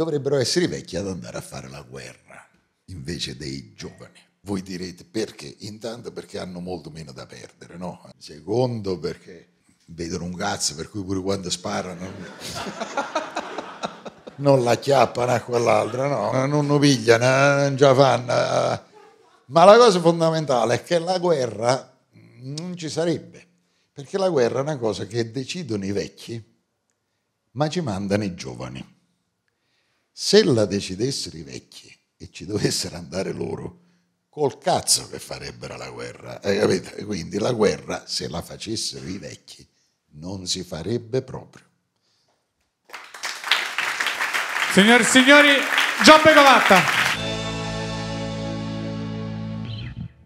dovrebbero essere i vecchi ad andare a fare la guerra invece dei giovani. Voi direte perché? Intanto perché hanno molto meno da perdere, no? Secondo perché vedono un cazzo per cui pure quando sparano non la chiappano a quell'altra, no? Non lo pigliano, non già fanno. Ma la cosa fondamentale è che la guerra non ci sarebbe, perché la guerra è una cosa che decidono i vecchi, ma ci mandano i giovani. Se la decidessero i vecchi e ci dovessero andare loro, col cazzo che farebbero la guerra, eh, capite? Quindi la guerra, se la facessero i vecchi, non si farebbe proprio. Signori e signori, Giobbe Covatta.